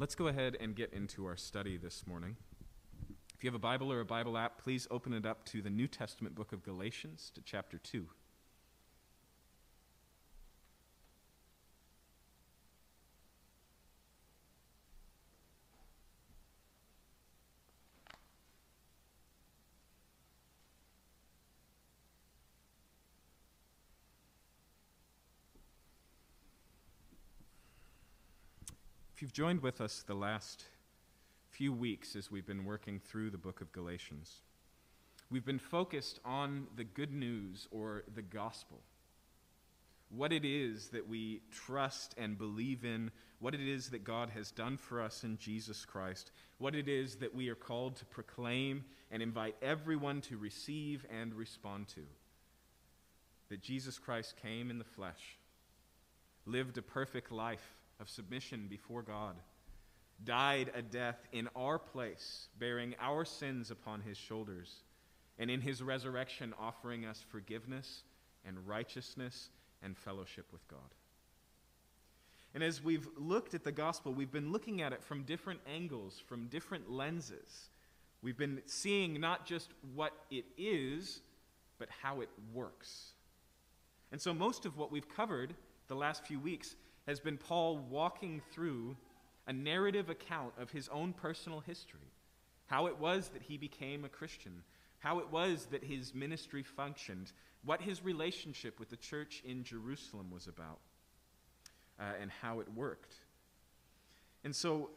Let's go ahead and get into our study this morning. If you have a Bible or a Bible app, please open it up to the New Testament book of Galatians, to chapter 2. Joined with us the last few weeks as we've been working through the book of Galatians, we've been focused on the good news or the gospel. What it is that we trust and believe in, what it is that God has done for us in Jesus Christ, what it is that we are called to proclaim and invite everyone to receive and respond to. That Jesus Christ came in the flesh, lived a perfect life of submission before God, died a death in our place, bearing our sins upon his shoulders, and in his resurrection offering us forgiveness and righteousness and fellowship with God. And as we've looked at the gospel, we've been looking at it from different angles, from different lenses. We've been seeing not just what it is, but how it works. And so, most of what we've covered the last few weeks has been Paul walking through a narrative account of his own personal history. How it was that he became a Christian, how it was that his ministry functioned, what his relationship with the church in Jerusalem was about, uh, and how it worked. And so,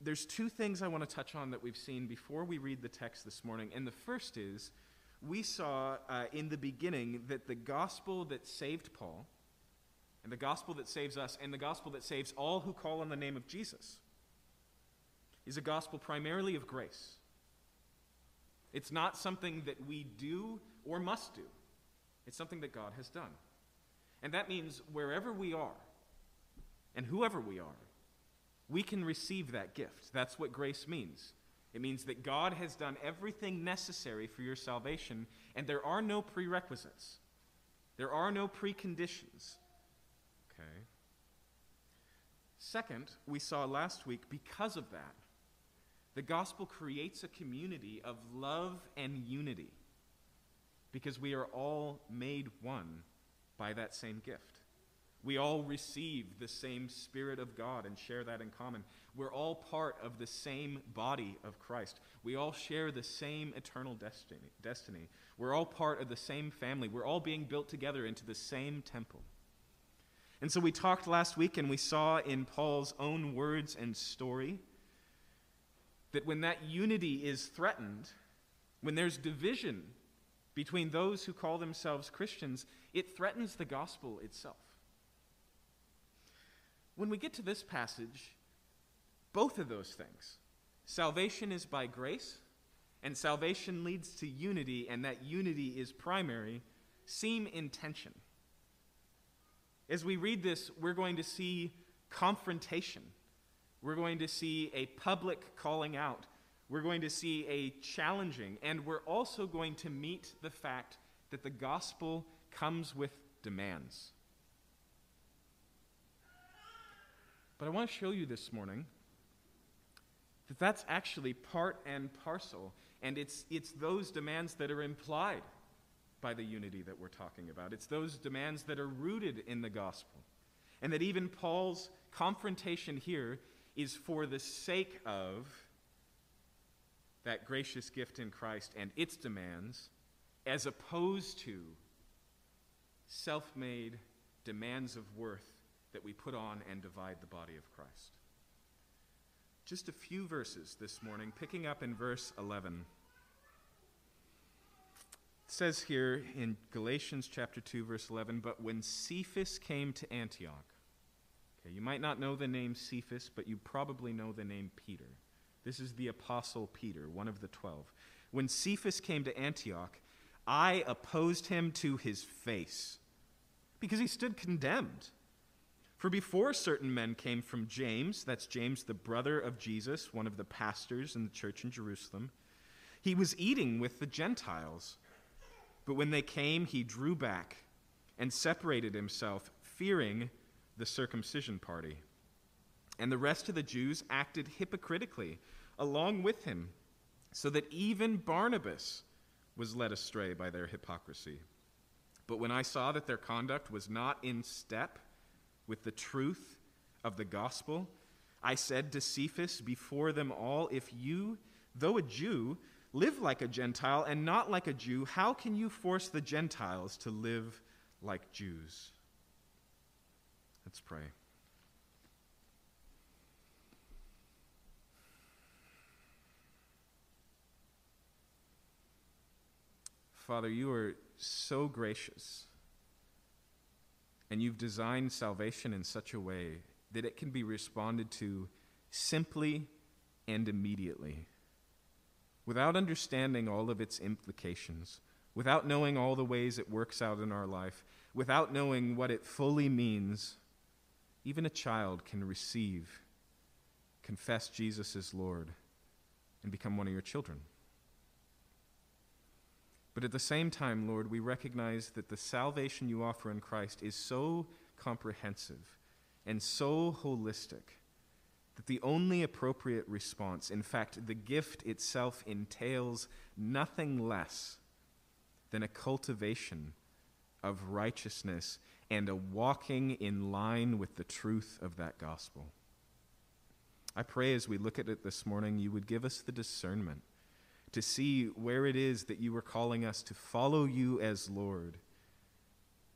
there's two things I want to touch on that we've seen before we read the text this morning. And the first is we saw uh, in the beginning that the gospel that saved Paul and the gospel that saves us, and the gospel that saves all who call on the name of Jesus, is a gospel primarily of grace. It's not something that we do or must do, it's something that God has done. And that means wherever we are and whoever we are, we can receive that gift. That's what grace means. It means that God has done everything necessary for your salvation, and there are no prerequisites, there are no preconditions. Second, we saw last week, because of that, the gospel creates a community of love and unity because we are all made one by that same gift. We all receive the same Spirit of God and share that in common. We're all part of the same body of Christ. We all share the same eternal destiny. We're all part of the same family. We're all being built together into the same temple. And so we talked last week and we saw in Paul's own words and story that when that unity is threatened, when there's division between those who call themselves Christians, it threatens the gospel itself. When we get to this passage, both of those things salvation is by grace, and salvation leads to unity, and that unity is primary seem in tension. As we read this, we're going to see confrontation. We're going to see a public calling out. We're going to see a challenging, and we're also going to meet the fact that the gospel comes with demands. But I want to show you this morning that that's actually part and parcel, and it's, it's those demands that are implied by the unity that we're talking about. It's those demands that are rooted in the gospel. And that even Paul's confrontation here is for the sake of that gracious gift in Christ and its demands, as opposed to self made demands of worth that we put on and divide the body of Christ. Just a few verses this morning, picking up in verse 11. Says here in Galatians chapter 2 verse 11, but when Cephas came to Antioch. Okay, you might not know the name Cephas, but you probably know the name Peter. This is the apostle Peter, one of the 12. When Cephas came to Antioch, I opposed him to his face because he stood condemned. For before certain men came from James, that's James, the brother of Jesus, one of the pastors in the church in Jerusalem, he was eating with the Gentiles. But when they came, he drew back and separated himself, fearing the circumcision party. And the rest of the Jews acted hypocritically along with him, so that even Barnabas was led astray by their hypocrisy. But when I saw that their conduct was not in step with the truth of the gospel, I said to Cephas before them all, If you, though a Jew, live like a Gentile and not like a Jew, how can you force the Gentiles to live like Jews? Let's pray. Father, you are so gracious, and you've designed salvation in such a way that it can be responded to simply and immediately. Without understanding all of its implications, without knowing all the ways it works out in our life, without knowing what it fully means, even a child can receive, confess Jesus as Lord, and become one of your children. But at the same time, Lord, we recognize that the salvation you offer in Christ is so comprehensive and so holistic that the only appropriate response, in fact, the gift itself, entails nothing less than a cultivation of righteousness and a walking in line with the truth of that gospel. I pray as we look at it this morning, you would give us the discernment to see where it is that you are calling us to follow you as Lord,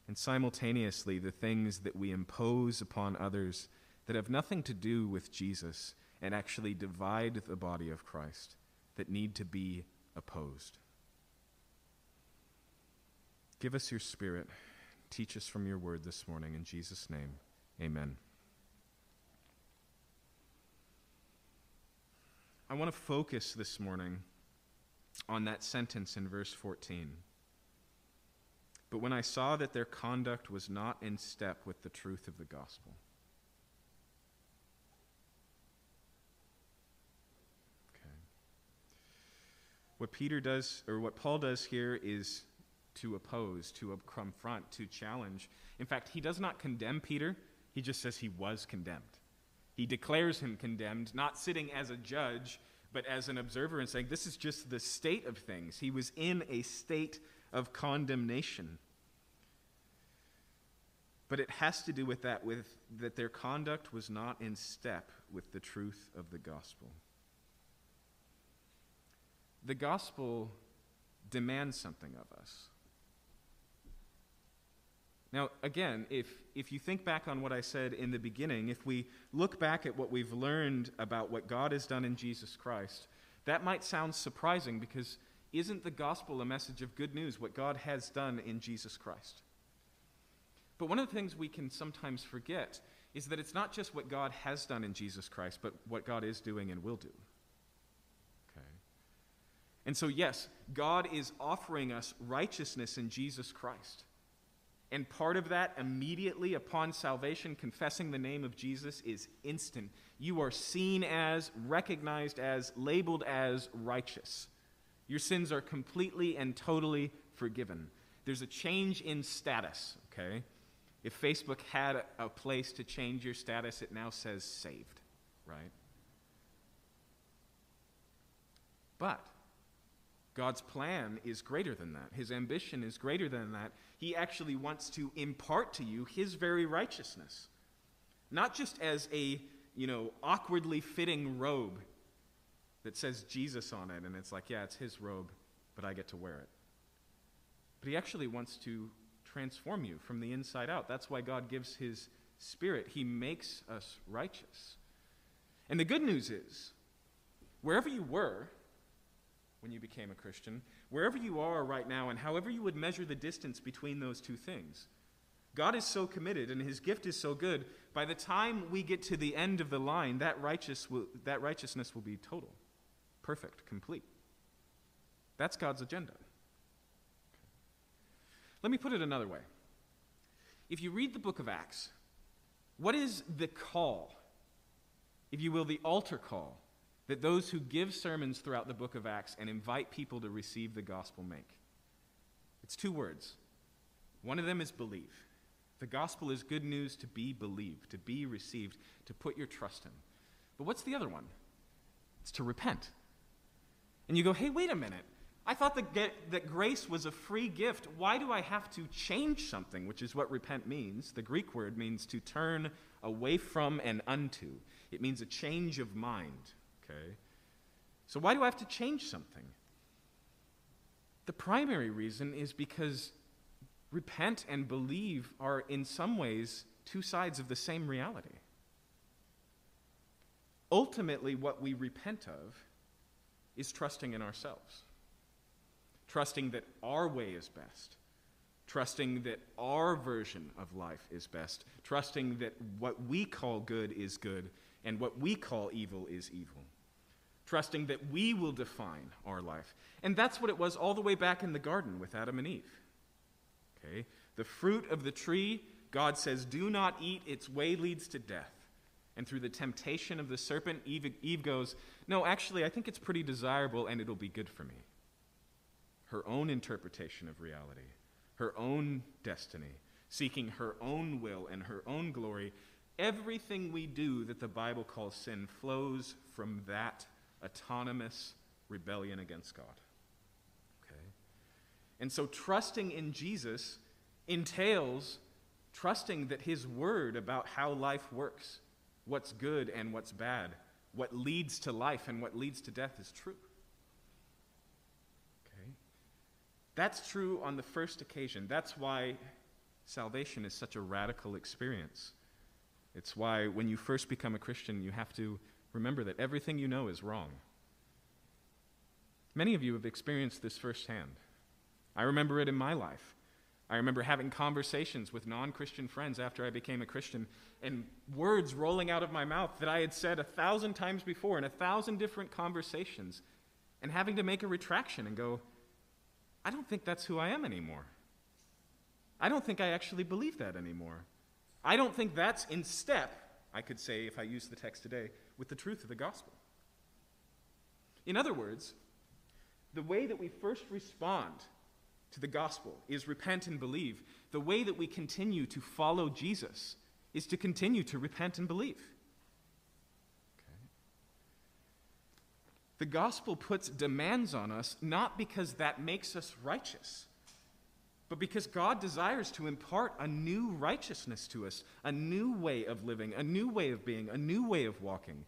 and simultaneously the things that we impose upon others that have nothing to do with Jesus and actually divide the body of Christ that need to be opposed. Give us your spirit. Teach us from your word this morning. In Jesus' name, amen. I want to focus this morning on that sentence in verse 14. But when I saw that their conduct was not in step with the truth of the gospel. What Peter does, or what Paul does here, is to oppose, to confront, to challenge. In fact, he does not condemn Peter, he just says he was condemned. He declares him condemned, not sitting as a judge but as an observer and saying, this is just the state of things. He was in a state of condemnation. But it has to do with that, with that their conduct was not in step with the truth of the gospel. The gospel demands something of us. Now, again, if, if you think back on what I said in the beginning, if we look back at what we've learned about what God has done in Jesus Christ, that might sound surprising because isn't the gospel a message of good news, what God has done in Jesus Christ? But one of the things we can sometimes forget is that it's not just what God has done in Jesus Christ, but what God is doing and will do. And so, yes, God is offering us righteousness in Jesus Christ. And part of that, immediately upon salvation, confessing the name of Jesus is instant. You are seen as, recognized as, labeled as righteous. Your sins are completely and totally forgiven. There's a change in status, okay? If Facebook had a place to change your status, it now says saved, right? But God's plan is greater than that. His ambition is greater than that. He actually wants to impart to you his very righteousness. Not just as a, you know, awkwardly fitting robe that says Jesus on it and it's like, yeah, it's his robe, but I get to wear it. But he actually wants to transform you from the inside out. That's why God gives his spirit. He makes us righteous. And the good news is, wherever you were, when you became a Christian, wherever you are right now, and however you would measure the distance between those two things. God is so committed and his gift is so good, by the time we get to the end of the line, that, righteous will, that righteousness will be total, perfect, complete. That's God's agenda. Let me put it another way. If you read the book of Acts, what is the call, if you will, the altar call that those who give sermons throughout the book of Acts and invite people to receive the gospel make. It's two words. One of them is believe. The gospel is good news to be believed, to be received, to put your trust in. But what's the other one? It's to repent. And you go, hey, wait a minute. I thought that, that grace was a free gift. Why do I have to change something, which is what repent means? The Greek word means to turn away from and unto. It means a change of mind, okay? So why do I have to change something? The primary reason is because repent and believe are, in some ways, two sides of the same reality. Ultimately, what we repent of is trusting in ourselves, trusting that our way is best, trusting that our version of life is best, trusting that what we call good is good and what we call evil is evil, trusting that we will define our life. And that's what it was all the way back in the garden with Adam and Eve. Okay? The fruit of the tree, God says, do not eat, its way leads to death. And through the temptation of the serpent, Eve, Eve goes, No, actually, I think it's pretty desirable and it'll be good for me. Her own interpretation of reality, her own destiny, seeking her own will and her own glory. Everything we do that the Bible calls sin flows from that autonomous rebellion against God. Okay? And so trusting in Jesus entails trusting that his word about how life works, what's good and what's bad, what leads to life and what leads to death is true. Okay? That's true on the first occasion. That's why salvation is such a radical experience. It's why when you first become a Christian, you have to remember that everything you know is wrong. Many of you have experienced this firsthand. I remember it in my life. I remember having conversations with non Christian friends after I became a Christian and words rolling out of my mouth that I had said a thousand times before in a thousand different conversations and having to make a retraction and go, I don't think that's who I am anymore. I don't think I actually believe that anymore. I don't think that's in step, I could say if I use the text today, with the truth of the gospel. In other words, the way that we first respond to the gospel is repent and believe. The way that we continue to follow Jesus is to continue to repent and believe. Okay. The gospel puts demands on us not because that makes us righteous, but because God desires to impart a new righteousness to us, a new way of living, a new way of being, a new way of walking.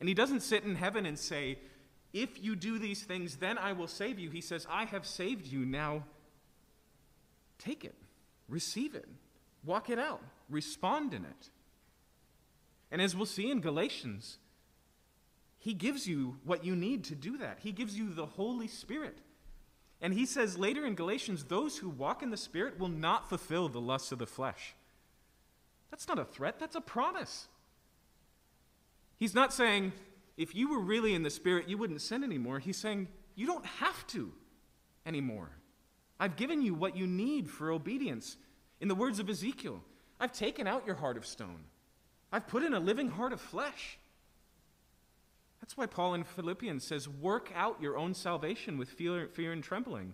And He doesn't sit in heaven and say, if you do these things, then I will save you. He says, I have saved you. Now take it, receive it, walk it out, respond in it. And as we'll see in Galatians, he gives you what you need to do that. He gives you the Holy Spirit. And he says later in Galatians, those who walk in the Spirit will not fulfill the lusts of the flesh. That's not a threat, that's a promise. He's not saying, if you were really in the Spirit, you wouldn't sin anymore. He's saying, you don't have to anymore. I've given you what you need for obedience. In the words of Ezekiel, I've taken out your heart of stone, I've put in a living heart of flesh. That's why Paul in Philippians says, Work out your own salvation with fear, fear and trembling,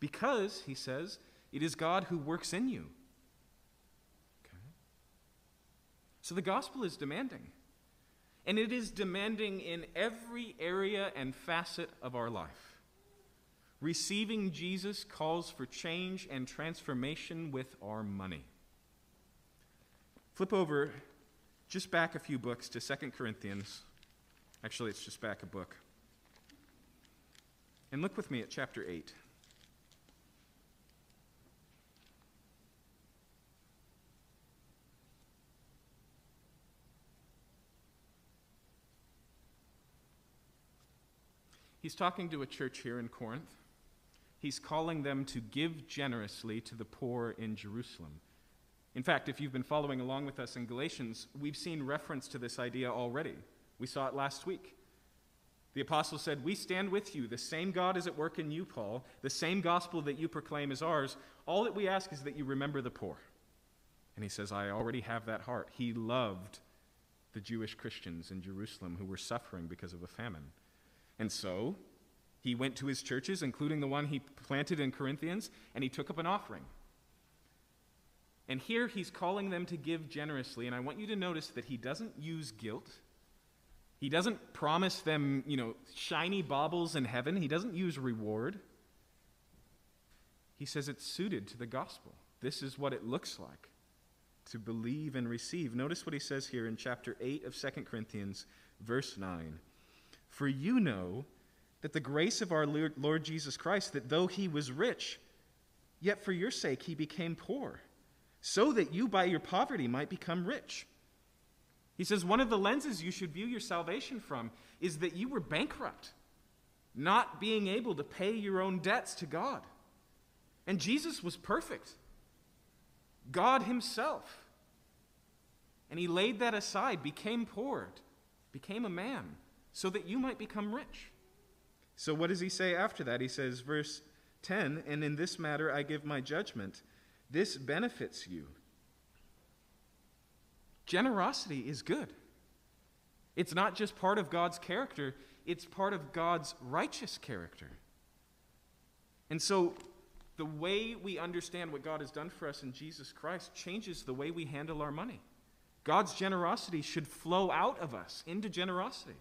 because, he says, it is God who works in you. Okay? So the gospel is demanding. And it is demanding in every area and facet of our life. Receiving Jesus calls for change and transformation with our money. Flip over just back a few books to 2 Corinthians. Actually, it's just back a book. And look with me at chapter 8. He's talking to a church here in Corinth. He's calling them to give generously to the poor in Jerusalem. In fact, if you've been following along with us in Galatians, we've seen reference to this idea already. We saw it last week. The apostle said, We stand with you. The same God is at work in you, Paul. The same gospel that you proclaim is ours. All that we ask is that you remember the poor. And he says, I already have that heart. He loved the Jewish Christians in Jerusalem who were suffering because of a famine. And so he went to his churches, including the one he planted in Corinthians, and he took up an offering. And here he's calling them to give generously. And I want you to notice that he doesn't use guilt. He doesn't promise them, you know, shiny baubles in heaven. He doesn't use reward. He says it's suited to the gospel. This is what it looks like to believe and receive. Notice what he says here in chapter 8 of 2 Corinthians, verse 9. For you know that the grace of our Lord Jesus Christ, that though he was rich, yet for your sake he became poor, so that you by your poverty might become rich. He says one of the lenses you should view your salvation from is that you were bankrupt, not being able to pay your own debts to God. And Jesus was perfect, God Himself. And He laid that aside, became poor, became a man, so that you might become rich. So, what does He say after that? He says, verse 10 And in this matter I give my judgment. This benefits you. Generosity is good. It's not just part of God's character, it's part of God's righteous character. And so, the way we understand what God has done for us in Jesus Christ changes the way we handle our money. God's generosity should flow out of us into generosity.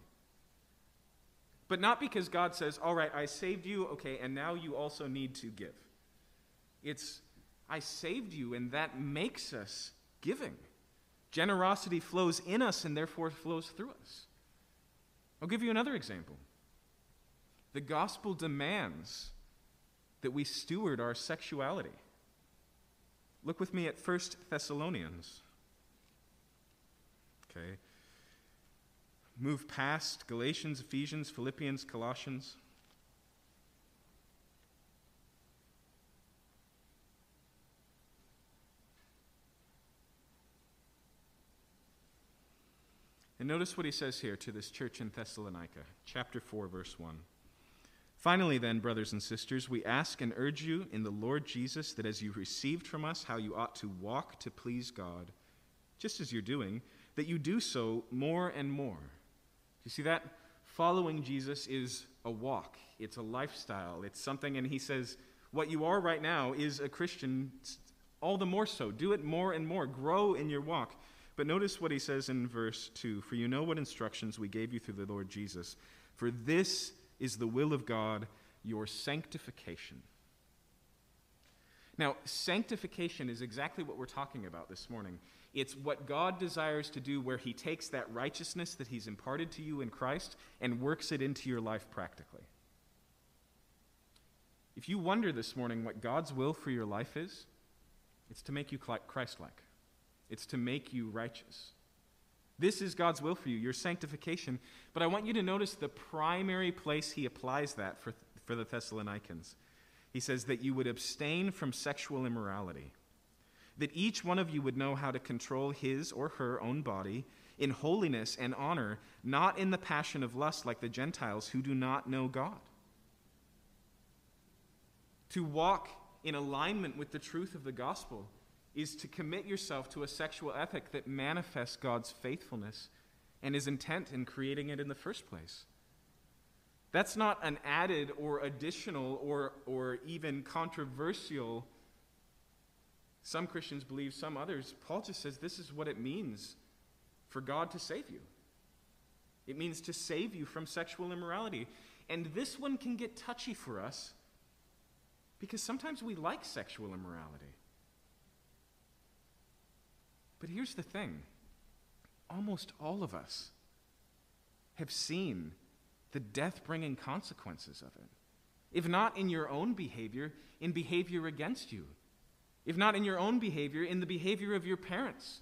But not because God says, All right, I saved you, okay, and now you also need to give. It's, I saved you, and that makes us giving. Generosity flows in us and therefore flows through us. I'll give you another example. The gospel demands that we steward our sexuality. Look with me at 1 Thessalonians. Okay. Move past Galatians, Ephesians, Philippians, Colossians. And notice what he says here to this church in Thessalonica, chapter 4, verse 1. Finally, then, brothers and sisters, we ask and urge you in the Lord Jesus that as you received from us how you ought to walk to please God, just as you're doing, that you do so more and more. You see that? Following Jesus is a walk, it's a lifestyle, it's something, and he says, what you are right now is a Christian, all the more so. Do it more and more. Grow in your walk. But notice what he says in verse 2 For you know what instructions we gave you through the Lord Jesus. For this is the will of God, your sanctification. Now, sanctification is exactly what we're talking about this morning. It's what God desires to do, where He takes that righteousness that He's imparted to you in Christ and works it into your life practically. If you wonder this morning what God's will for your life is, it's to make you Christ like, it's to make you righteous. This is God's will for you, your sanctification. But I want you to notice the primary place he applies that for, for the Thessalonians. He says that you would abstain from sexual immorality, that each one of you would know how to control his or her own body in holiness and honor, not in the passion of lust like the Gentiles who do not know God. To walk in alignment with the truth of the gospel is to commit yourself to a sexual ethic that manifests God's faithfulness and his intent in creating it in the first place. That's not an added or additional or, or even controversial. Some Christians believe, some others. Paul just says this is what it means for God to save you. It means to save you from sexual immorality. And this one can get touchy for us because sometimes we like sexual immorality. But here's the thing almost all of us have seen the death bringing consequences of it. If not in your own behavior, in behavior against you. If not in your own behavior, in the behavior of your parents.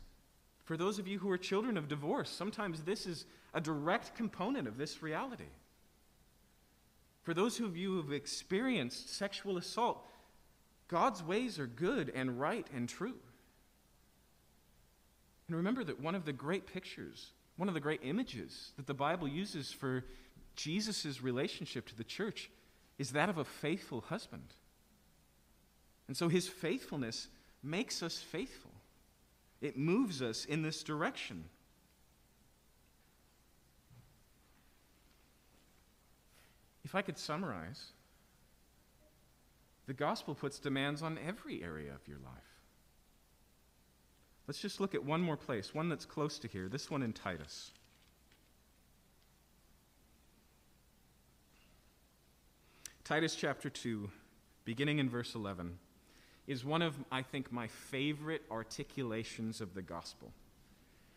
For those of you who are children of divorce, sometimes this is a direct component of this reality. For those of you who have experienced sexual assault, God's ways are good and right and true. And remember that one of the great pictures, one of the great images that the Bible uses for Jesus' relationship to the church is that of a faithful husband. And so his faithfulness makes us faithful, it moves us in this direction. If I could summarize, the gospel puts demands on every area of your life. Let's just look at one more place, one that's close to here, this one in Titus. Titus chapter 2, beginning in verse 11, is one of, I think, my favorite articulations of the gospel.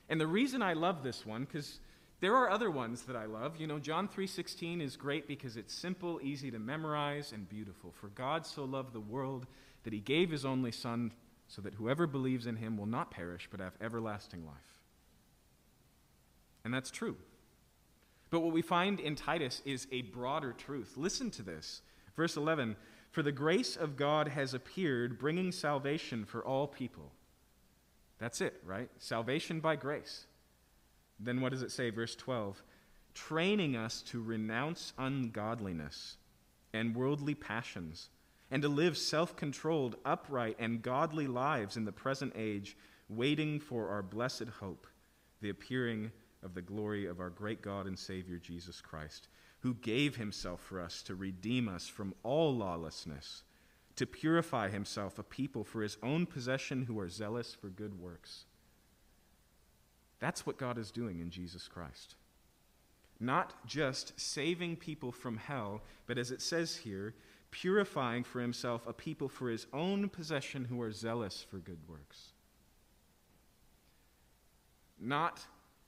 And the reason I love this one, because there are other ones that I love. You know, John 3:16 is great because it's simple, easy to memorize, and beautiful. For God so loved the world that he gave his only son so that whoever believes in him will not perish but have everlasting life. And that's true. But what we find in Titus is a broader truth. Listen to this. Verse 11 For the grace of God has appeared, bringing salvation for all people. That's it, right? Salvation by grace. Then what does it say? Verse 12 Training us to renounce ungodliness and worldly passions, and to live self controlled, upright, and godly lives in the present age, waiting for our blessed hope, the appearing of the glory of our great God and Savior Jesus Christ, who gave himself for us to redeem us from all lawlessness, to purify himself a people for his own possession who are zealous for good works. That's what God is doing in Jesus Christ. Not just saving people from hell, but as it says here, purifying for himself a people for his own possession who are zealous for good works. Not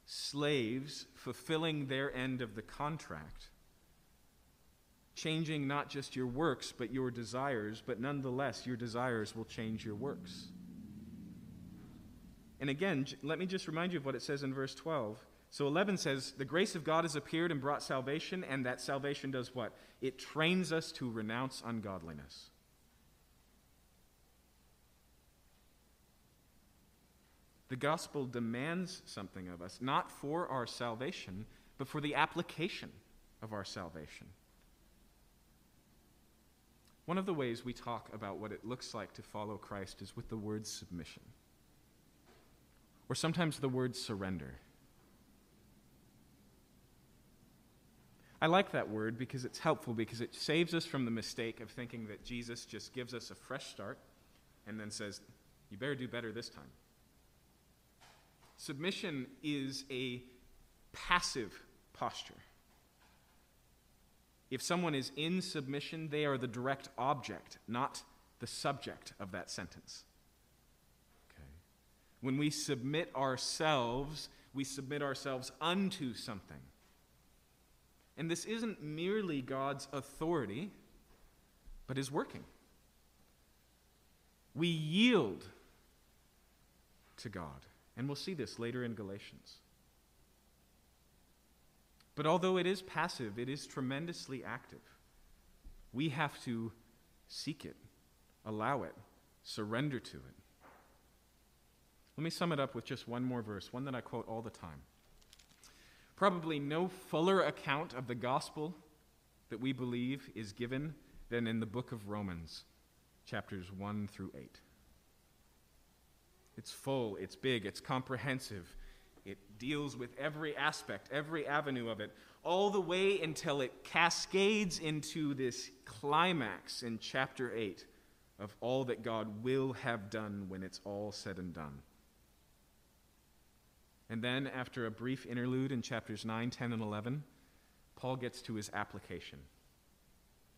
slaves fulfilling their end of the contract, changing not just your works, but your desires, but nonetheless, your desires will change your works. And again, let me just remind you of what it says in verse 12. So 11 says, The grace of God has appeared and brought salvation, and that salvation does what? It trains us to renounce ungodliness. The gospel demands something of us, not for our salvation, but for the application of our salvation. One of the ways we talk about what it looks like to follow Christ is with the word submission or sometimes the word surrender. I like that word because it's helpful, because it saves us from the mistake of thinking that Jesus just gives us a fresh start and then says, You better do better this time. Submission is a passive posture. If someone is in submission, they are the direct object, not the subject of that sentence. When we submit ourselves, we submit ourselves unto something. And this isn't merely God's authority, but His working. We yield to God. And we'll see this later in Galatians. But although it is passive, it is tremendously active. We have to seek it, allow it, surrender to it. Let me sum it up with just one more verse, one that I quote all the time. Probably no fuller account of the gospel that we believe is given than in the book of Romans, chapters 1 through 8. It's full, it's big, it's comprehensive. It deals with every aspect, every avenue of it, all the way until it cascades into this climax in chapter 8 of all that God will have done when it's all said and done. And then, after a brief interlude in chapters 9, 10, and 11, Paul gets to his application.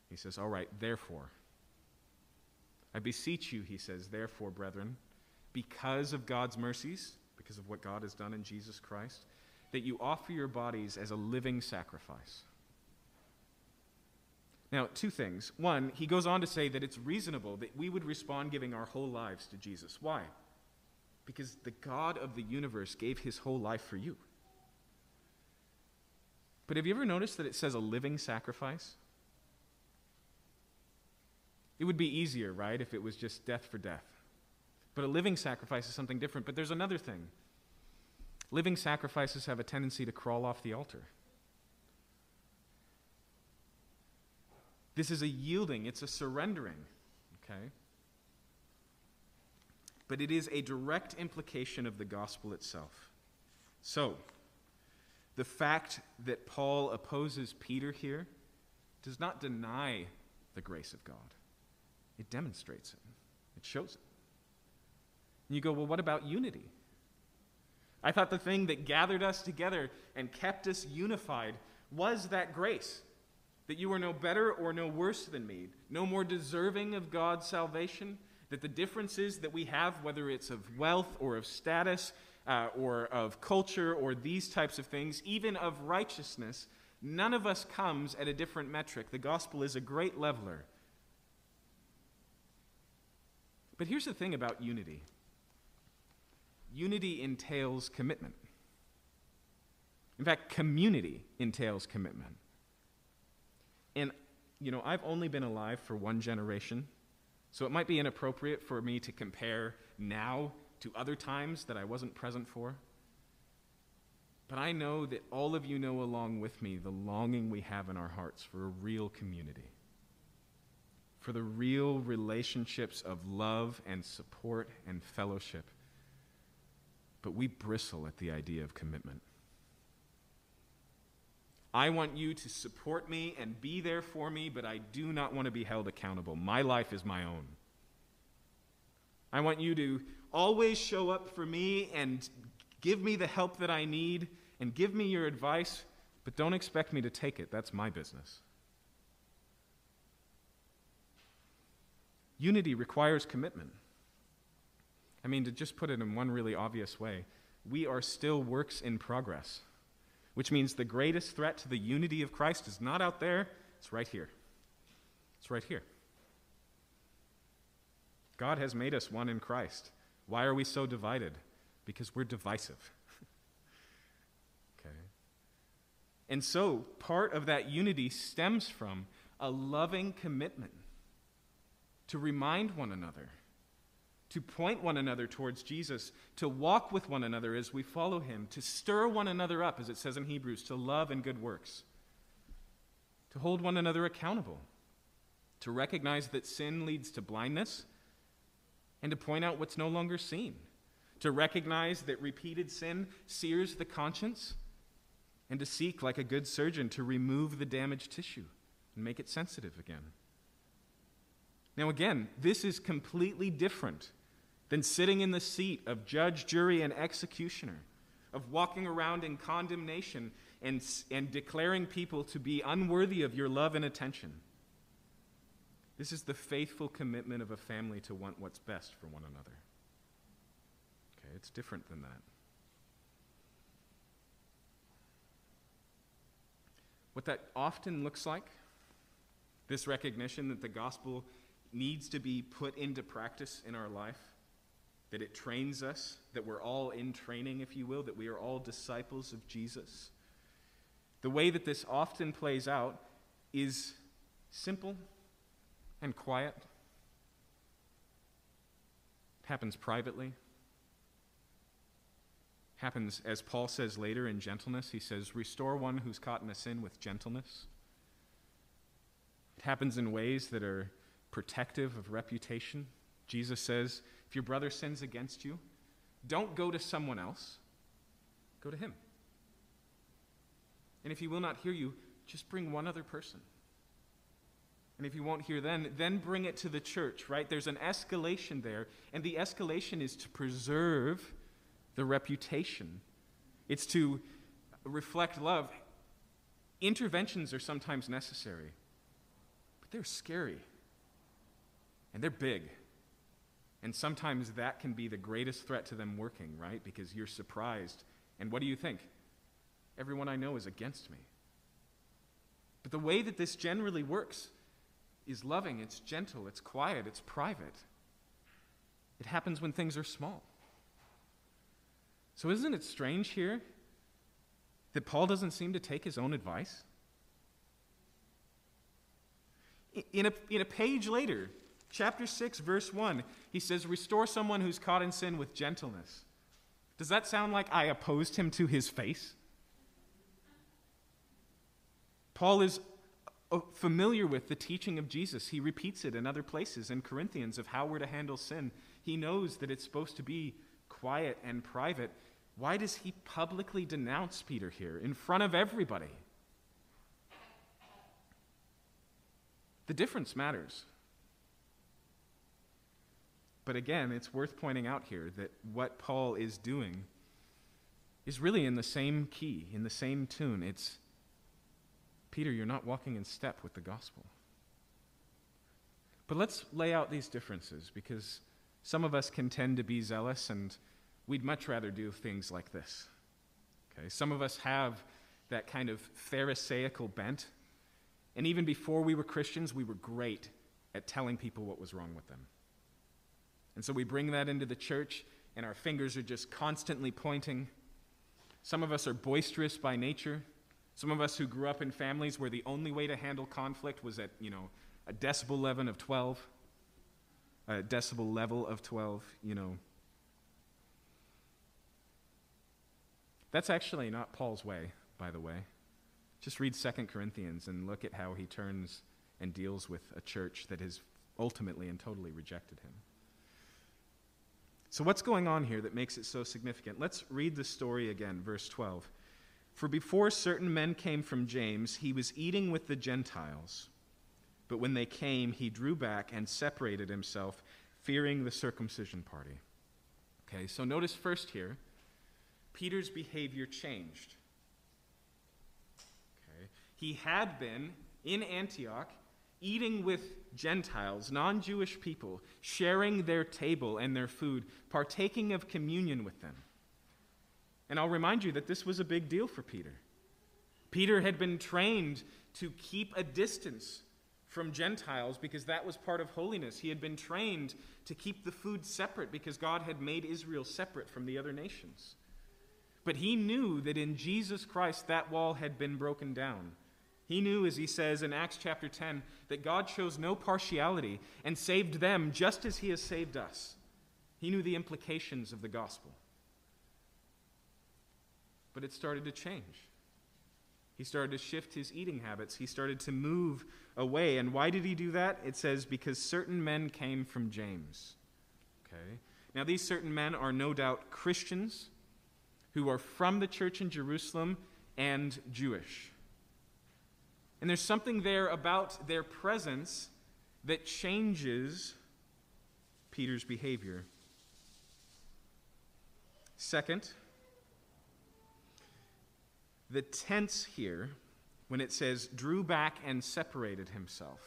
He says, All right, therefore, I beseech you, he says, therefore, brethren, because of God's mercies, because of what God has done in Jesus Christ, that you offer your bodies as a living sacrifice. Now, two things. One, he goes on to say that it's reasonable that we would respond giving our whole lives to Jesus. Why? Because the God of the universe gave his whole life for you. But have you ever noticed that it says a living sacrifice? It would be easier, right, if it was just death for death. But a living sacrifice is something different. But there's another thing living sacrifices have a tendency to crawl off the altar. This is a yielding, it's a surrendering, okay? But it is a direct implication of the gospel itself. So, the fact that Paul opposes Peter here does not deny the grace of God, it demonstrates it, it shows it. And you go, well, what about unity? I thought the thing that gathered us together and kept us unified was that grace. That you were no better or no worse than me, no more deserving of God's salvation. That the differences that we have, whether it's of wealth or of status uh, or of culture or these types of things, even of righteousness, none of us comes at a different metric. The gospel is a great leveler. But here's the thing about unity unity entails commitment. In fact, community entails commitment. And, you know, I've only been alive for one generation, so it might be inappropriate for me to compare now to other times that I wasn't present for. But I know that all of you know along with me the longing we have in our hearts for a real community, for the real relationships of love and support and fellowship. But we bristle at the idea of commitment. I want you to support me and be there for me, but I do not want to be held accountable. My life is my own. I want you to always show up for me and give me the help that I need and give me your advice, but don't expect me to take it. That's my business. Unity requires commitment. I mean, to just put it in one really obvious way, we are still works in progress which means the greatest threat to the unity of Christ is not out there, it's right here. It's right here. God has made us one in Christ. Why are we so divided? Because we're divisive. okay. And so, part of that unity stems from a loving commitment to remind one another to point one another towards Jesus, to walk with one another as we follow him, to stir one another up, as it says in Hebrews, to love and good works, to hold one another accountable, to recognize that sin leads to blindness, and to point out what's no longer seen, to recognize that repeated sin sears the conscience, and to seek, like a good surgeon, to remove the damaged tissue and make it sensitive again. Now, again, this is completely different than sitting in the seat of judge, jury, and executioner, of walking around in condemnation and, and declaring people to be unworthy of your love and attention. This is the faithful commitment of a family to want what's best for one another. Okay, it's different than that. What that often looks like, this recognition that the gospel needs to be put into practice in our life, that it trains us, that we're all in training, if you will, that we are all disciples of Jesus. The way that this often plays out is simple and quiet. It happens privately. Happens, as Paul says later, in gentleness. He says, Restore one who's caught in a sin with gentleness. It happens in ways that are protective of reputation. Jesus says, if your brother sins against you, don't go to someone else, go to him. And if he will not hear you, just bring one other person. And if you won't hear then, then bring it to the church, right? There's an escalation there, and the escalation is to preserve the reputation. It's to reflect love. Interventions are sometimes necessary, but they're scary. And they're big. And sometimes that can be the greatest threat to them working, right? Because you're surprised. And what do you think? Everyone I know is against me. But the way that this generally works is loving, it's gentle, it's quiet, it's private. It happens when things are small. So, isn't it strange here that Paul doesn't seem to take his own advice? In a, in a page later, Chapter 6, verse 1, he says, Restore someone who's caught in sin with gentleness. Does that sound like I opposed him to his face? Paul is uh, familiar with the teaching of Jesus. He repeats it in other places in Corinthians of how we're to handle sin. He knows that it's supposed to be quiet and private. Why does he publicly denounce Peter here in front of everybody? The difference matters. But again, it's worth pointing out here that what Paul is doing is really in the same key, in the same tune. It's Peter, you're not walking in step with the gospel. But let's lay out these differences because some of us can tend to be zealous and we'd much rather do things like this. Okay? Some of us have that kind of Pharisaical bent. And even before we were Christians, we were great at telling people what was wrong with them. And so we bring that into the church, and our fingers are just constantly pointing. Some of us are boisterous by nature. Some of us who grew up in families where the only way to handle conflict was at, you know, a decibel level of 12, a decibel level of 12, you know. That's actually not Paul's way, by the way. Just read 2 Corinthians and look at how he turns and deals with a church that has ultimately and totally rejected him. So, what's going on here that makes it so significant? Let's read the story again, verse 12. For before certain men came from James, he was eating with the Gentiles. But when they came, he drew back and separated himself, fearing the circumcision party. Okay, so notice first here, Peter's behavior changed. Okay, he had been in Antioch eating with Gentiles, non Jewish people, sharing their table and their food, partaking of communion with them. And I'll remind you that this was a big deal for Peter. Peter had been trained to keep a distance from Gentiles because that was part of holiness. He had been trained to keep the food separate because God had made Israel separate from the other nations. But he knew that in Jesus Christ that wall had been broken down. He knew, as he says in Acts chapter 10, that God shows no partiality and saved them just as he has saved us. He knew the implications of the gospel. But it started to change. He started to shift his eating habits. He started to move away. And why did he do that? It says, because certain men came from James. Okay? Now, these certain men are no doubt Christians who are from the church in Jerusalem and Jewish. And there's something there about their presence that changes Peter's behavior. Second, the tense here, when it says drew back and separated himself,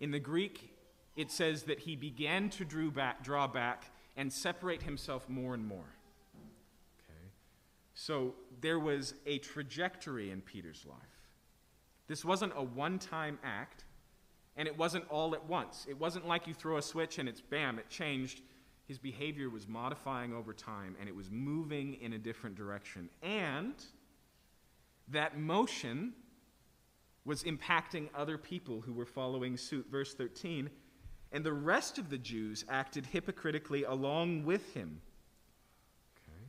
in the Greek, it says that he began to drew back, draw back and separate himself more and more. Okay? So there was a trajectory in Peter's life. This wasn't a one time act, and it wasn't all at once. It wasn't like you throw a switch and it's bam, it changed. His behavior was modifying over time, and it was moving in a different direction. And that motion was impacting other people who were following suit. Verse 13 and the rest of the Jews acted hypocritically along with him. Okay.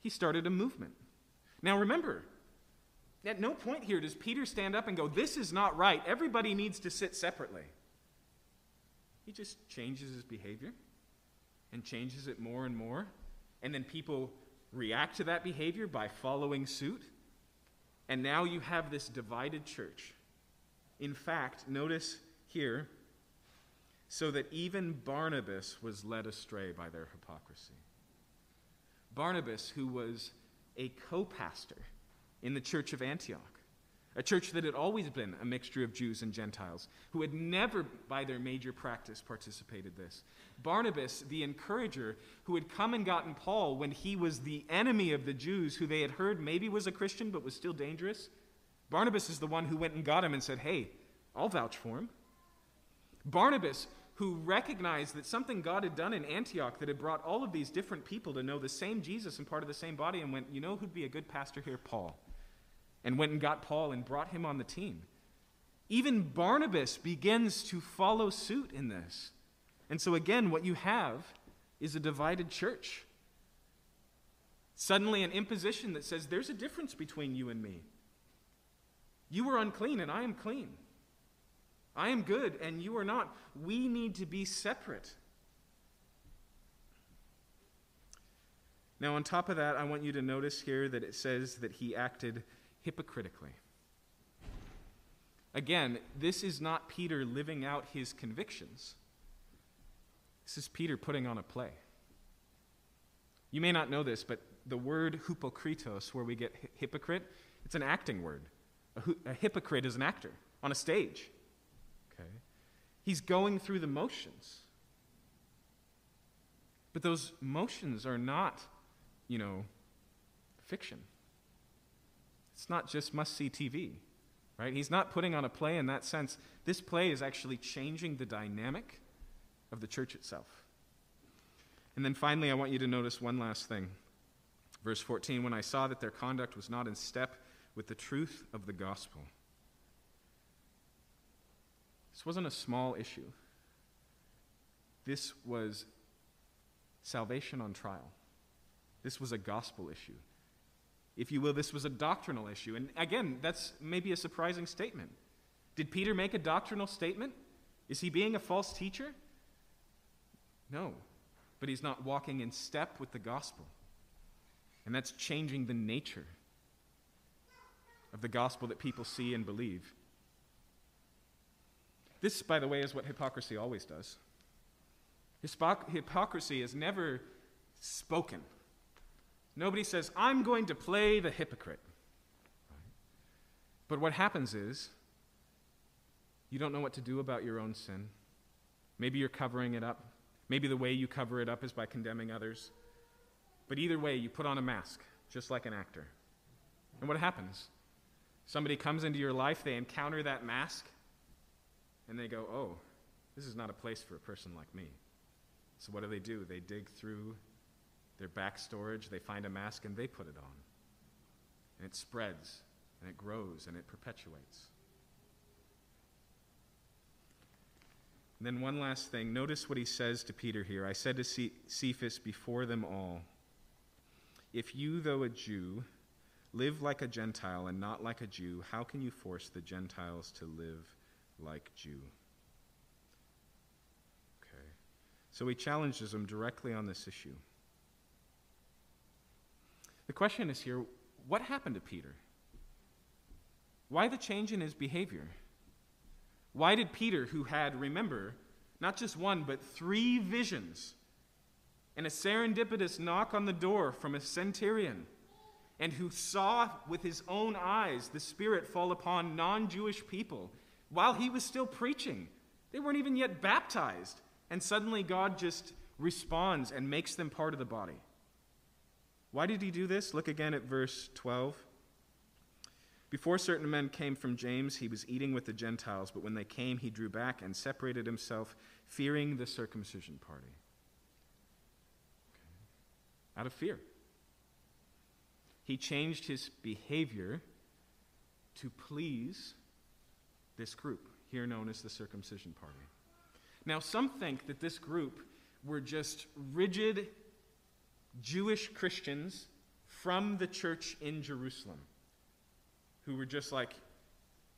He started a movement. Now remember, at no point here does Peter stand up and go, This is not right. Everybody needs to sit separately. He just changes his behavior and changes it more and more. And then people react to that behavior by following suit. And now you have this divided church. In fact, notice here, so that even Barnabas was led astray by their hypocrisy. Barnabas, who was a co pastor in the church of Antioch, a church that had always been a mixture of Jews and Gentiles, who had never, by their major practice, participated this. Barnabas, the encourager, who had come and gotten Paul when he was the enemy of the Jews, who they had heard maybe was a Christian but was still dangerous. Barnabas is the one who went and got him and said, Hey, I'll vouch for him. Barnabas, who recognized that something God had done in Antioch that had brought all of these different people to know the same Jesus and part of the same body, and went, You know who'd be a good pastor here? Paul and went and got Paul and brought him on the team. Even Barnabas begins to follow suit in this. And so, again, what you have is a divided church. Suddenly, an imposition that says there's a difference between you and me. You are unclean, and I am clean. I am good, and you are not. We need to be separate. Now, on top of that, I want you to notice here that it says that he acted hypocritically. Again, this is not Peter living out his convictions. This is Peter putting on a play. You may not know this, but the word hypokritos, where we get hypocrite, it's an acting word. A, a hypocrite is an actor on a stage. Okay? He's going through the motions. But those motions are not, you know, fiction. It's not just must see TV, right? He's not putting on a play in that sense. This play is actually changing the dynamic of the church itself. And then finally, I want you to notice one last thing. Verse 14 When I saw that their conduct was not in step with the truth of the gospel. This wasn't a small issue. This was salvation on trial. This was a gospel issue. If you will, this was a doctrinal issue. And again, that's maybe a surprising statement. Did Peter make a doctrinal statement? Is he being a false teacher? No, but he's not walking in step with the gospel. And that's changing the nature of the gospel that people see and believe. This, by the way, is what hypocrisy always does. Hypocrisy is never spoken. Nobody says, I'm going to play the hypocrite. But what happens is, you don't know what to do about your own sin. Maybe you're covering it up. Maybe the way you cover it up is by condemning others. But either way, you put on a mask, just like an actor. And what happens? Somebody comes into your life, they encounter that mask, and they go, Oh, this is not a place for a person like me. So what do they do? They dig through their back storage, they find a mask, and they put it on. And it spreads, and it grows, and it perpetuates. And then, one last thing. Notice what he says to Peter here. I said to Cephas before them all, If you, though a Jew, live like a Gentile and not like a Jew, how can you force the Gentiles to live like Jew? Okay. So he challenges them directly on this issue. The question is here what happened to Peter? Why the change in his behavior? Why did Peter, who had, remember, not just one, but three visions, and a serendipitous knock on the door from a centurion, and who saw with his own eyes the Spirit fall upon non Jewish people while he was still preaching. They weren't even yet baptized. And suddenly God just responds and makes them part of the body. Why did he do this? Look again at verse 12. Before certain men came from James, he was eating with the Gentiles, but when they came, he drew back and separated himself, fearing the circumcision party. Okay. Out of fear he changed his behavior to please this group, here known as the circumcision party. Now, some think that this group were just rigid Jewish Christians from the church in Jerusalem who were just like,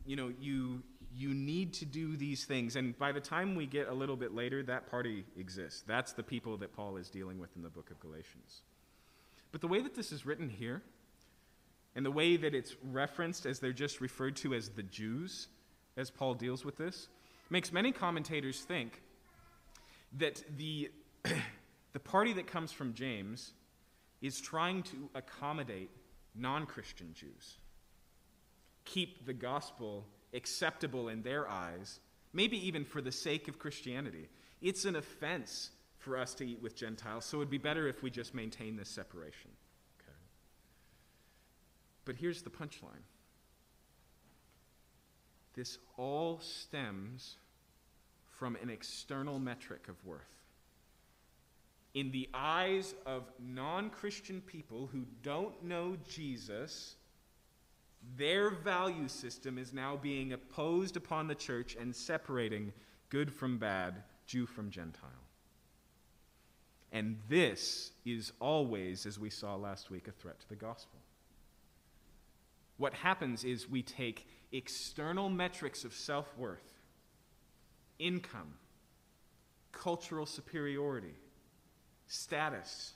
you know, you, you need to do these things. And by the time we get a little bit later, that party exists. That's the people that Paul is dealing with in the book of Galatians. But the way that this is written here, and the way that it's referenced as they're just referred to as the Jews, as Paul deals with this, makes many commentators think that the, the party that comes from James is trying to accommodate non Christian Jews, keep the gospel acceptable in their eyes, maybe even for the sake of Christianity. It's an offense for us to eat with Gentiles, so it would be better if we just maintain this separation. But here's the punchline this all stems from an external metric of worth. In the eyes of non Christian people who don't know Jesus, their value system is now being opposed upon the church and separating good from bad, Jew from Gentile. And this is always, as we saw last week, a threat to the gospel. What happens is we take external metrics of self worth, income, cultural superiority, status,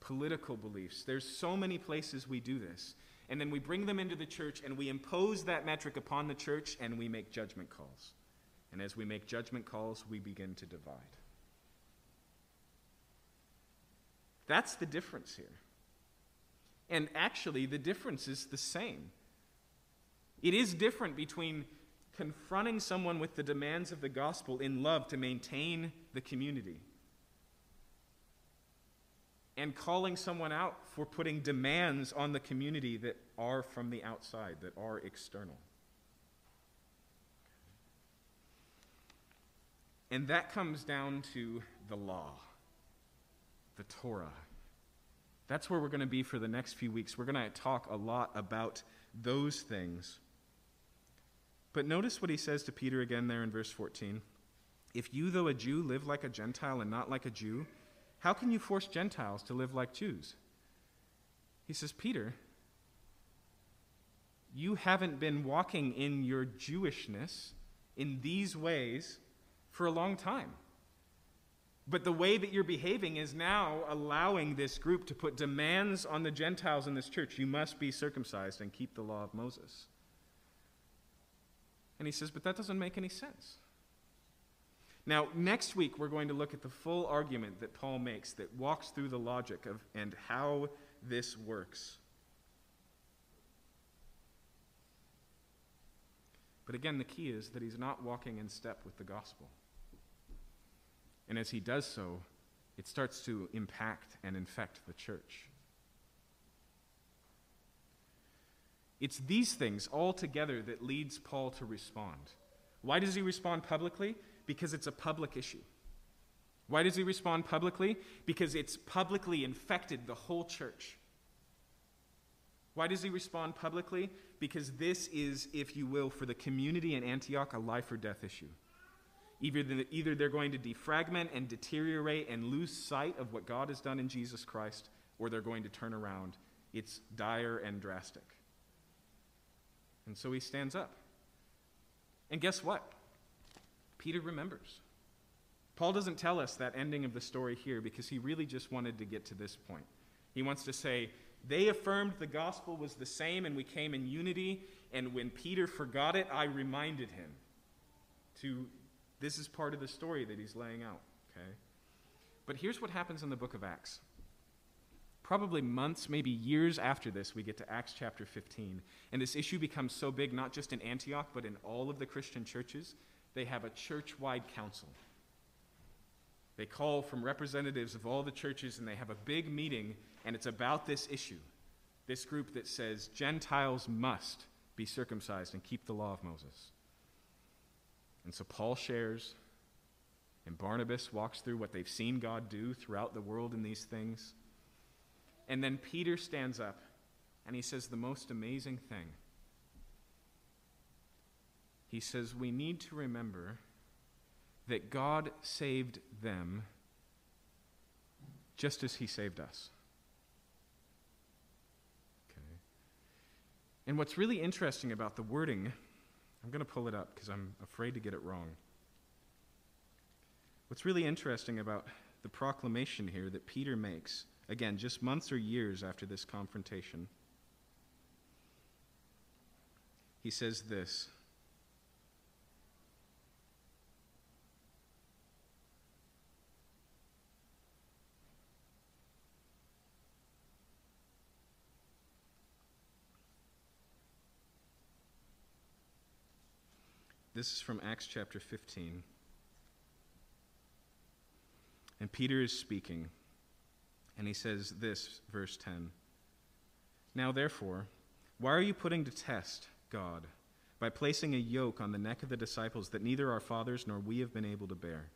political beliefs. There's so many places we do this. And then we bring them into the church and we impose that metric upon the church and we make judgment calls. And as we make judgment calls, we begin to divide. That's the difference here. And actually, the difference is the same. It is different between confronting someone with the demands of the gospel in love to maintain the community and calling someone out for putting demands on the community that are from the outside, that are external. And that comes down to the law, the Torah. That's where we're going to be for the next few weeks. We're going to talk a lot about those things. But notice what he says to Peter again there in verse 14. If you, though a Jew, live like a Gentile and not like a Jew, how can you force Gentiles to live like Jews? He says, Peter, you haven't been walking in your Jewishness in these ways for a long time. But the way that you're behaving is now allowing this group to put demands on the Gentiles in this church. You must be circumcised and keep the law of Moses. And he says, But that doesn't make any sense. Now, next week, we're going to look at the full argument that Paul makes that walks through the logic of and how this works. But again, the key is that he's not walking in step with the gospel. And as he does so, it starts to impact and infect the church. It's these things all together that leads Paul to respond. Why does he respond publicly? Because it's a public issue. Why does he respond publicly? Because it's publicly infected the whole church. Why does he respond publicly? Because this is, if you will, for the community in Antioch, a life or death issue. Either, the, either they're going to defragment and deteriorate and lose sight of what God has done in Jesus Christ, or they're going to turn around. It's dire and drastic. And so he stands up. And guess what? Peter remembers. Paul doesn't tell us that ending of the story here because he really just wanted to get to this point. He wants to say, they affirmed the gospel was the same and we came in unity, and when Peter forgot it, I reminded him to this is part of the story that he's laying out, okay? But here's what happens in the book of Acts. Probably months, maybe years after this, we get to Acts chapter 15. And this issue becomes so big, not just in Antioch, but in all of the Christian churches, they have a church wide council. They call from representatives of all the churches and they have a big meeting, and it's about this issue. This group that says Gentiles must be circumcised and keep the law of Moses. And so Paul shares, and Barnabas walks through what they've seen God do throughout the world in these things. And then Peter stands up and he says the most amazing thing. He says, We need to remember that God saved them just as he saved us. Okay. And what's really interesting about the wording I'm going to pull it up because I'm afraid to get it wrong. What's really interesting about the proclamation here that Peter makes, again, just months or years after this confrontation, he says this. This is from Acts chapter 15. And Peter is speaking, and he says this, verse 10 Now therefore, why are you putting to test God by placing a yoke on the neck of the disciples that neither our fathers nor we have been able to bear?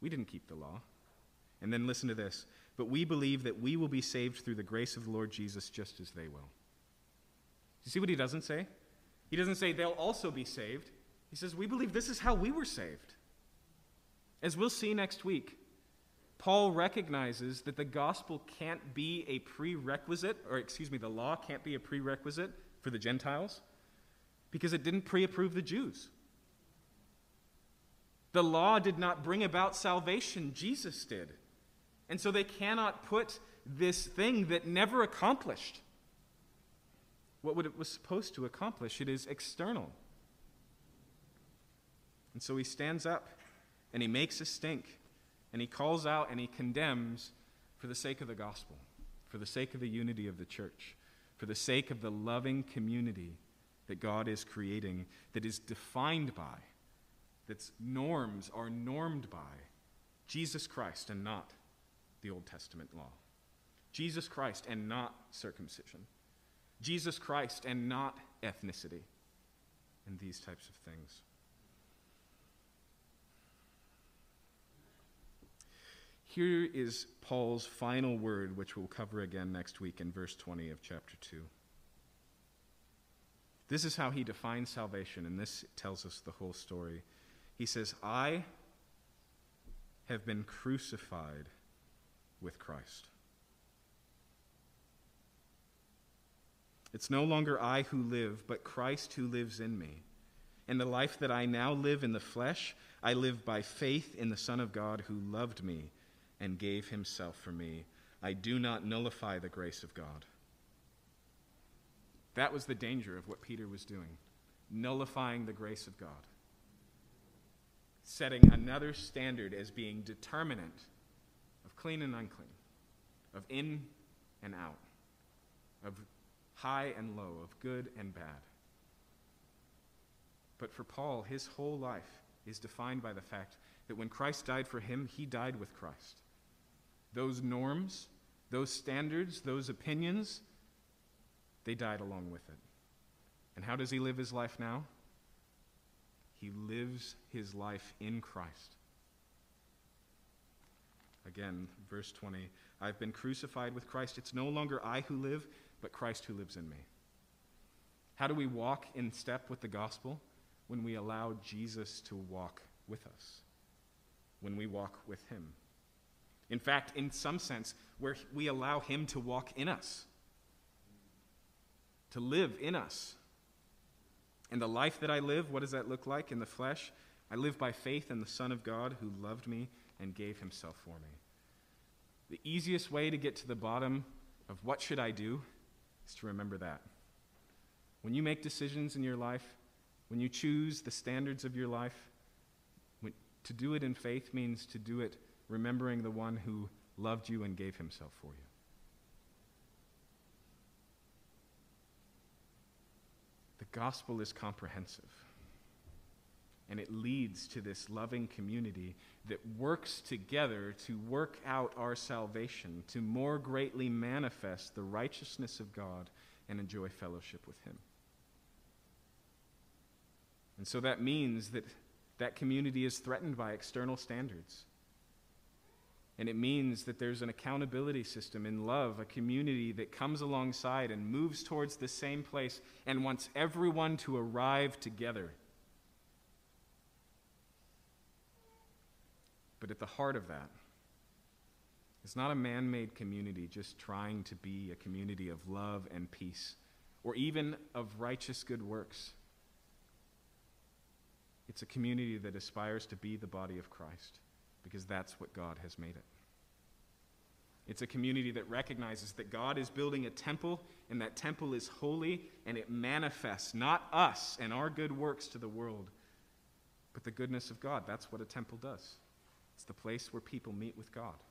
We didn't keep the law. And then listen to this. But we believe that we will be saved through the grace of the Lord Jesus just as they will. Do you see what he doesn't say? He doesn't say they'll also be saved. He says, We believe this is how we were saved. As we'll see next week, Paul recognizes that the gospel can't be a prerequisite, or excuse me, the law can't be a prerequisite for the Gentiles because it didn't pre approve the Jews. The law did not bring about salvation, Jesus did. And so they cannot put this thing that never accomplished what it was supposed to accomplish. It is external. And so he stands up and he makes a stink and he calls out and he condemns for the sake of the gospel, for the sake of the unity of the church, for the sake of the loving community that God is creating, that is defined by, that norms are normed by Jesus Christ and not the Old Testament law. Jesus Christ and not circumcision. Jesus Christ and not ethnicity. And these types of things. Here is Paul's final word, which we'll cover again next week in verse 20 of chapter 2. This is how he defines salvation, and this tells us the whole story. He says, I have been crucified with Christ. It's no longer I who live, but Christ who lives in me. And the life that I now live in the flesh, I live by faith in the Son of God who loved me and gave himself for me. I do not nullify the grace of God. That was the danger of what Peter was doing, nullifying the grace of God, setting another standard as being determinant of clean and unclean, of in and out, of high and low, of good and bad. But for Paul, his whole life is defined by the fact that when Christ died for him, he died with Christ those norms, those standards, those opinions, they died along with it. And how does he live his life now? He lives his life in Christ. Again, verse 20 I've been crucified with Christ. It's no longer I who live, but Christ who lives in me. How do we walk in step with the gospel? When we allow Jesus to walk with us, when we walk with him. In fact, in some sense, where we allow Him to walk in us, to live in us. And the life that I live, what does that look like in the flesh? I live by faith in the Son of God who loved me and gave Himself for me. The easiest way to get to the bottom of what should I do is to remember that. When you make decisions in your life, when you choose the standards of your life, when, to do it in faith means to do it remembering the one who loved you and gave himself for you. The gospel is comprehensive. And it leads to this loving community that works together to work out our salvation, to more greatly manifest the righteousness of God and enjoy fellowship with Him. And so that means that that community is threatened by external standards. And it means that there's an accountability system in love, a community that comes alongside and moves towards the same place and wants everyone to arrive together. But at the heart of that, it's not a man made community just trying to be a community of love and peace or even of righteous good works. It's a community that aspires to be the body of Christ because that's what God has made it. It's a community that recognizes that God is building a temple, and that temple is holy, and it manifests not us and our good works to the world, but the goodness of God. That's what a temple does. It's the place where people meet with God.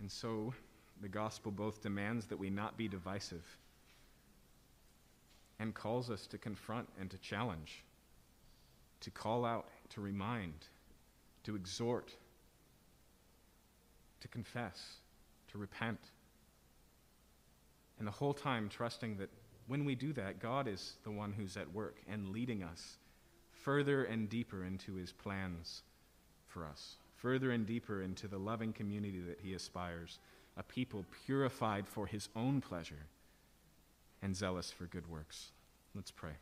And so the gospel both demands that we not be divisive and calls us to confront and to challenge, to call out, to remind, to exhort, to confess, to repent. And the whole time trusting that when we do that, God is the one who's at work and leading us further and deeper into his plans for us, further and deeper into the loving community that he aspires, a people purified for his own pleasure and zealous for good works. Let's pray.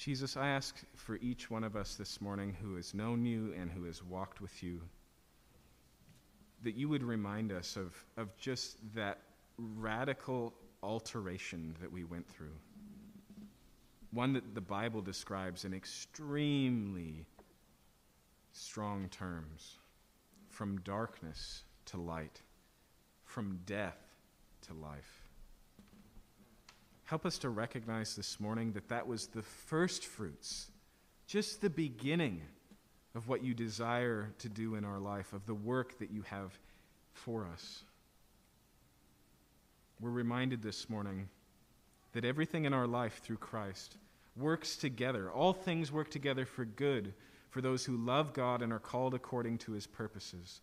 Jesus, I ask for each one of us this morning who has known you and who has walked with you that you would remind us of, of just that radical alteration that we went through. One that the Bible describes in extremely strong terms from darkness to light, from death to life. Help us to recognize this morning that that was the first fruits, just the beginning of what you desire to do in our life, of the work that you have for us. We're reminded this morning that everything in our life through Christ works together. All things work together for good for those who love God and are called according to his purposes.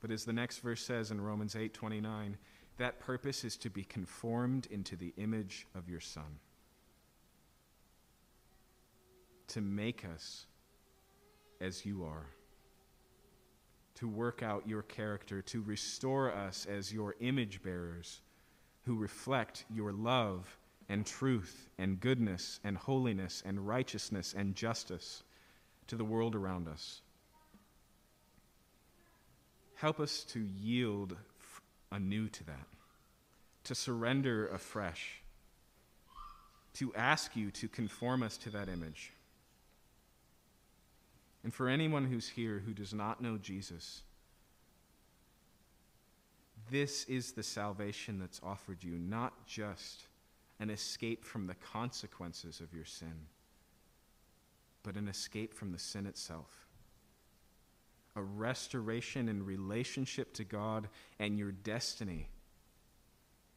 But as the next verse says in Romans 8:29, that purpose is to be conformed into the image of your son. To make us as you are. To work out your character, to restore us as your image bearers who reflect your love and truth and goodness and holiness and righteousness and justice to the world around us. Help us to yield anew to that, to surrender afresh, to ask you to conform us to that image. And for anyone who's here who does not know Jesus, this is the salvation that's offered you, not just an escape from the consequences of your sin, but an escape from the sin itself. A restoration in relationship to God and your destiny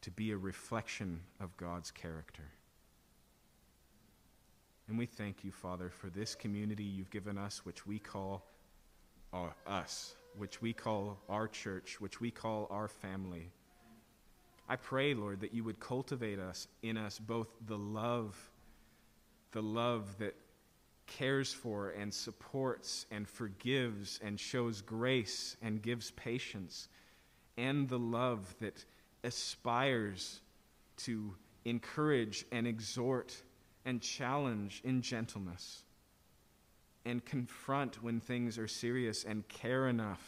to be a reflection of God's character. And we thank you, Father, for this community you've given us, which we call our, us, which we call our church, which we call our family. I pray, Lord, that you would cultivate us in us both the love, the love that cares for and supports and forgives and shows grace and gives patience, and the love that aspires to encourage and exhort and challenge in gentleness and confront when things are serious and care enough